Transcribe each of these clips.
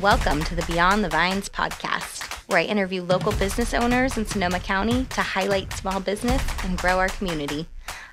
Welcome to the Beyond the Vines podcast, where I interview local business owners in Sonoma County to highlight small business and grow our community.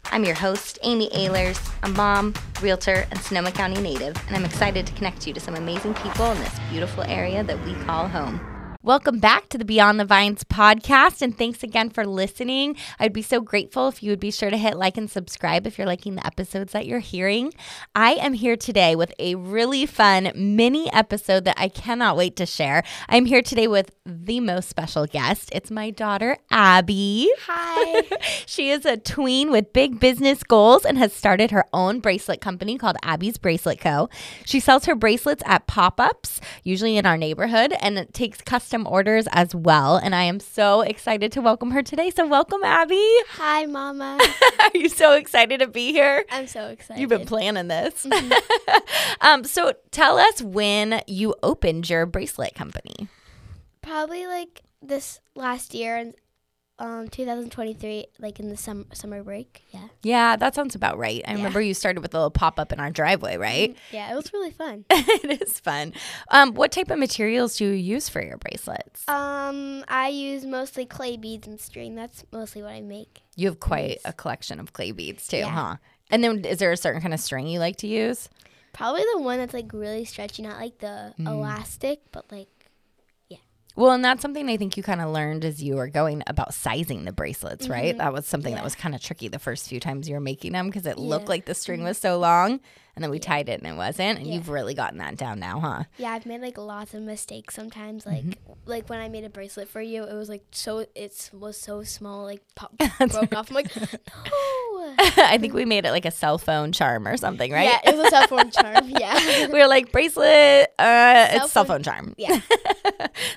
I'm your host, Amy Ahlers, a mom, realtor, and Sonoma County native, and I'm excited to connect you to some amazing people in this beautiful area that we call home. Welcome back to the Beyond the Vines podcast, and thanks again for listening. I'd be so grateful if you would be sure to hit like and subscribe if you're liking the episodes that you're hearing. I am here today with a really fun mini episode that I cannot wait to share. I'm here today with the most special guest. It's my daughter, Abbie. Hi. she is a tween with big business goals and has started her own bracelet company called Abbie's Bracelet Co. She sells her bracelets at pop ups, usually in our neighborhood, and it takes custom orders as well. And I am so excited to welcome her today. So, welcome, Abbie. Hi, Mama. Are you so excited to be here? I'm so excited. You've been planning this. Mm-hmm. um, so, tell us when you opened your bracelet company. Probably like this last year, um 2023 like in the summer summer break yeah. Yeah that sounds about right. I yeah. remember you started with a little pop-up in our driveway right? mm-hmm. yeah it was really fun. It is fun. Um what type of materials do you use for your bracelets? Um i use mostly clay beads and string. That's mostly what i make. You have quite a collection of clay beads too yeah. huh? And then is there a certain kind of string you like to use? Probably the one that's like really stretchy not like the mm. elastic but like well, and that's something I think you kind of learned as you were going about sizing the bracelets, right? Mm-hmm. That was something yeah. that was kind of tricky the first few times you were making them because it yeah. looked like the string was so long and then we yeah. tied it and it wasn't. And you've really gotten that down now, huh? Yeah, I've made like lots of mistakes sometimes. Like mm-hmm. like when I made a bracelet for you, it was like so it was so small, like pop, broke off. I'm like, no. I think we made it like a cell phone charm or something, right? Yeah, it was a cell phone charm. Yeah. we were like bracelet, uh, cell it's cell phone charm. Yeah.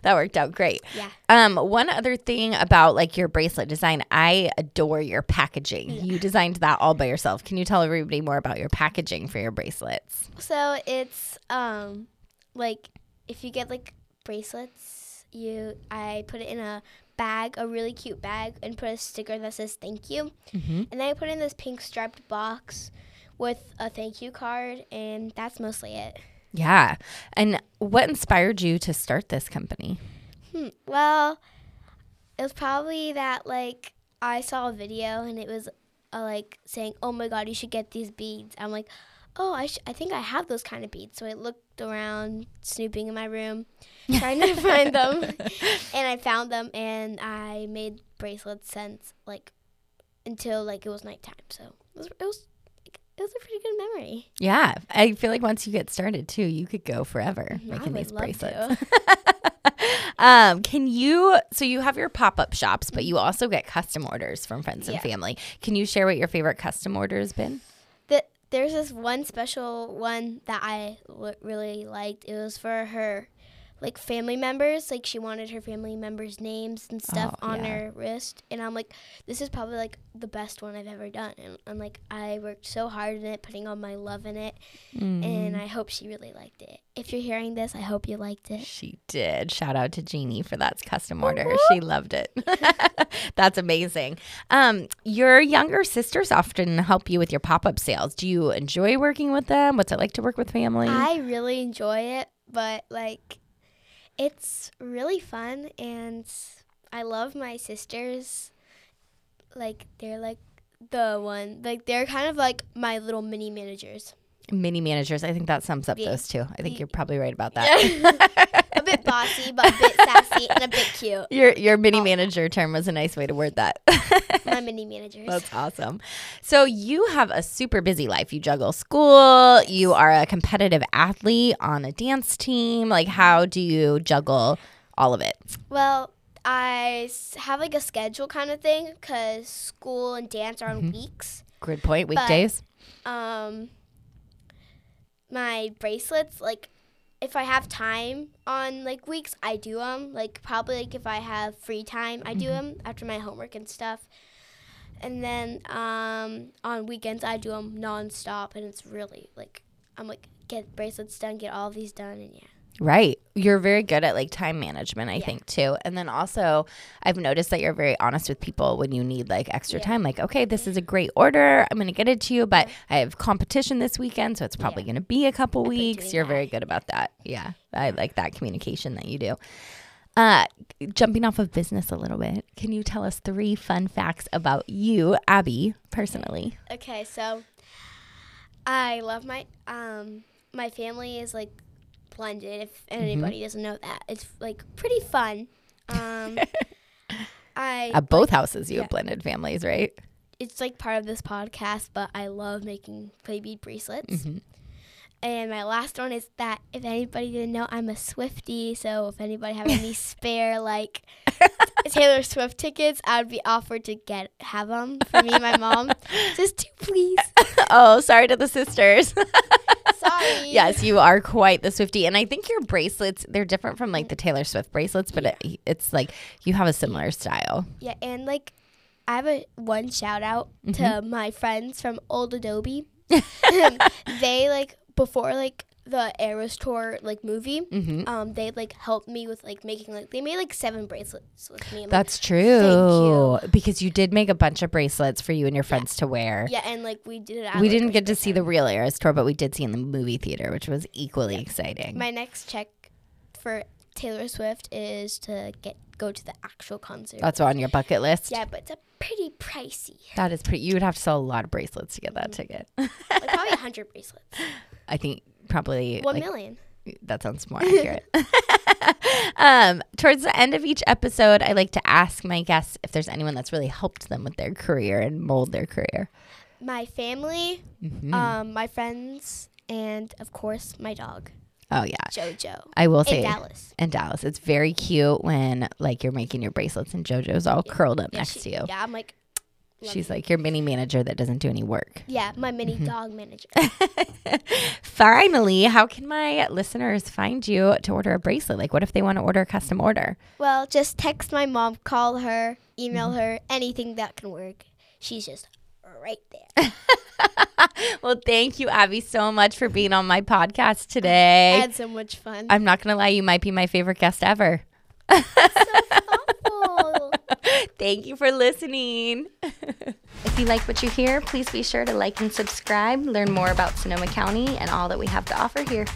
that worked out great. Yeah. Um, one other thing about like your bracelet design, I adore your packaging. Yeah. You designed that all by yourself. Can you tell everybody more about your packaging for your your bracelets? So it's um like if you get like bracelets, you I put it in a bag, a really cute bag, and put a sticker that says thank you. Mm-hmm. And then I put in this pink striped box with a thank you card, and that's mostly it. Yeah. And what inspired you to start this company? Hmm. Well, it was probably that like I saw a video and it was uh, like saying, "Oh my God, you should get these beads." I'm like, oh, I, sh- I think I have those kind of beads. So I looked around, snooping in my room, trying to find them. And I found them and I made bracelets since like until like it was nighttime. So it was, it was it was a pretty good memory. Yeah, I feel like once you get started too, you could go forever mm-hmm. making these bracelets. um, can you? So you have your pop up shops, but you also get custom orders from friends and yeah. family. Can you share what your favorite custom order has been? There's this one special one that I really liked. It was for her like family members. Like she wanted her family members' names and stuff oh, on yeah. her wrist, and I'm like, this is probably like the best one I've ever done. And I'm like, I worked so hard in it, putting all my love in it, mm. and I hope she really liked it. If you're hearing this, I hope you liked it. She did. Shout out to Jeannie for that custom order. She loved it. That's amazing. Um, your younger sisters often help you with your pop up sales. Do you enjoy working with them? What's it like to work with family? I really enjoy it, but like it's really fun and I love my sisters. Like they're like the one like they're kind of like my little mini managers. Mini managers. I think that sums up those two. I think you're probably right about that. a bit bossy, but a bit sassy and a cute. Your your mini oh. manager term was a nice way to word that. My mini managers. That's awesome. So you have a super busy life. You juggle school. You are a competitive athlete on a dance team. Like, how do you juggle all of it? Well, I have like a schedule kind of thing because school and dance are on mm-hmm. weeks. Good point. Weekdays. But, um my bracelets, like if I have time on like weeks, I do them. Like probably like if I have free time, I do them mm-hmm. after my homework and stuff. And then um, on weekends, I do them nonstop, and it's really like I'm like get bracelets done, get all these done, and yeah. Right. You're very good at like time management, I think, too. And then also, I've noticed that you're very honest with people when you need like extra time. Like, okay, this is a great order. I'm going to get it to you, but I have competition this weekend. So it's probably going to be a couple weeks. You're very good about that. Yeah. I like that communication that you do. Uh, jumping off of business a little bit, can you tell us three fun facts about you, Abbie, personally? Okay, so I love my um my family is like blended. If Mm-hmm. anybody doesn't know that, it's like pretty fun. Um, I At both houses, you yeah. have blended families, right? it's like part of this podcast, but I love making clay bead bracelets. Mm-hmm. And my last one is that if anybody didn't know, I'm a Swifty. So if anybody have any spare like Taylor Swift tickets, I would be offered to get have them for me and my mom. Just two, please. oh, sorry to the sisters. Yes, you are quite the Swifty. And I think your bracelets, they're different from like the Taylor Swift bracelets, but it, it's like you have a similar style. Yeah, and like I have a one shout out Mm-hmm. to my friends from Old Adobe. they like before like the Eras tour like movie, Mm-hmm. um, they like helped me with like making like they made like seven bracelets with me. I'm like, That's true. Because you did make a bunch of bracelets for you and your friends to wear. yeah, and like we did it. We like, didn't get to see the real Eras tour, but we did see in the movie theater, which was equally exciting. My next check for Taylor Swift is to get go to the actual concert. That's on your bucket list. yeah, but it's a pretty pricey. That is pretty. You would have to sell a lot of bracelets to get that Mm-hmm. ticket. Like probably a hundred bracelets. I think probably One like, million. that sounds more accurate. um, towards the end of each episode, I like to ask my guests if there's anyone that's really helped them with their career and mold their career. My family, Mhm. um, my friends, and of course my dog, oh yeah, Jojo. I will In say. Dallas. In Dallas, it's very cute when like you're making your bracelets and JoJo's all curled up Yeah, next she- to you. Yeah, I'm like, love She's like your mini manager that doesn't do any work. yeah, my mini Mm-hmm. dog manager. Finally, how can my listeners find you to order a bracelet? Like, what if they want to order a custom order? well, just text my mom, call her, email Mm-hmm. her, anything that can work. She's just right there. Well, thank you, Abbie, so much for being on my podcast today. I had so much fun. I'm not going to lie, you might be my favorite guest ever. So thoughtful. Thank you for listening. If you like what you hear, please be sure to like and subscribe, learn more about Sonoma County and all that we have to offer here.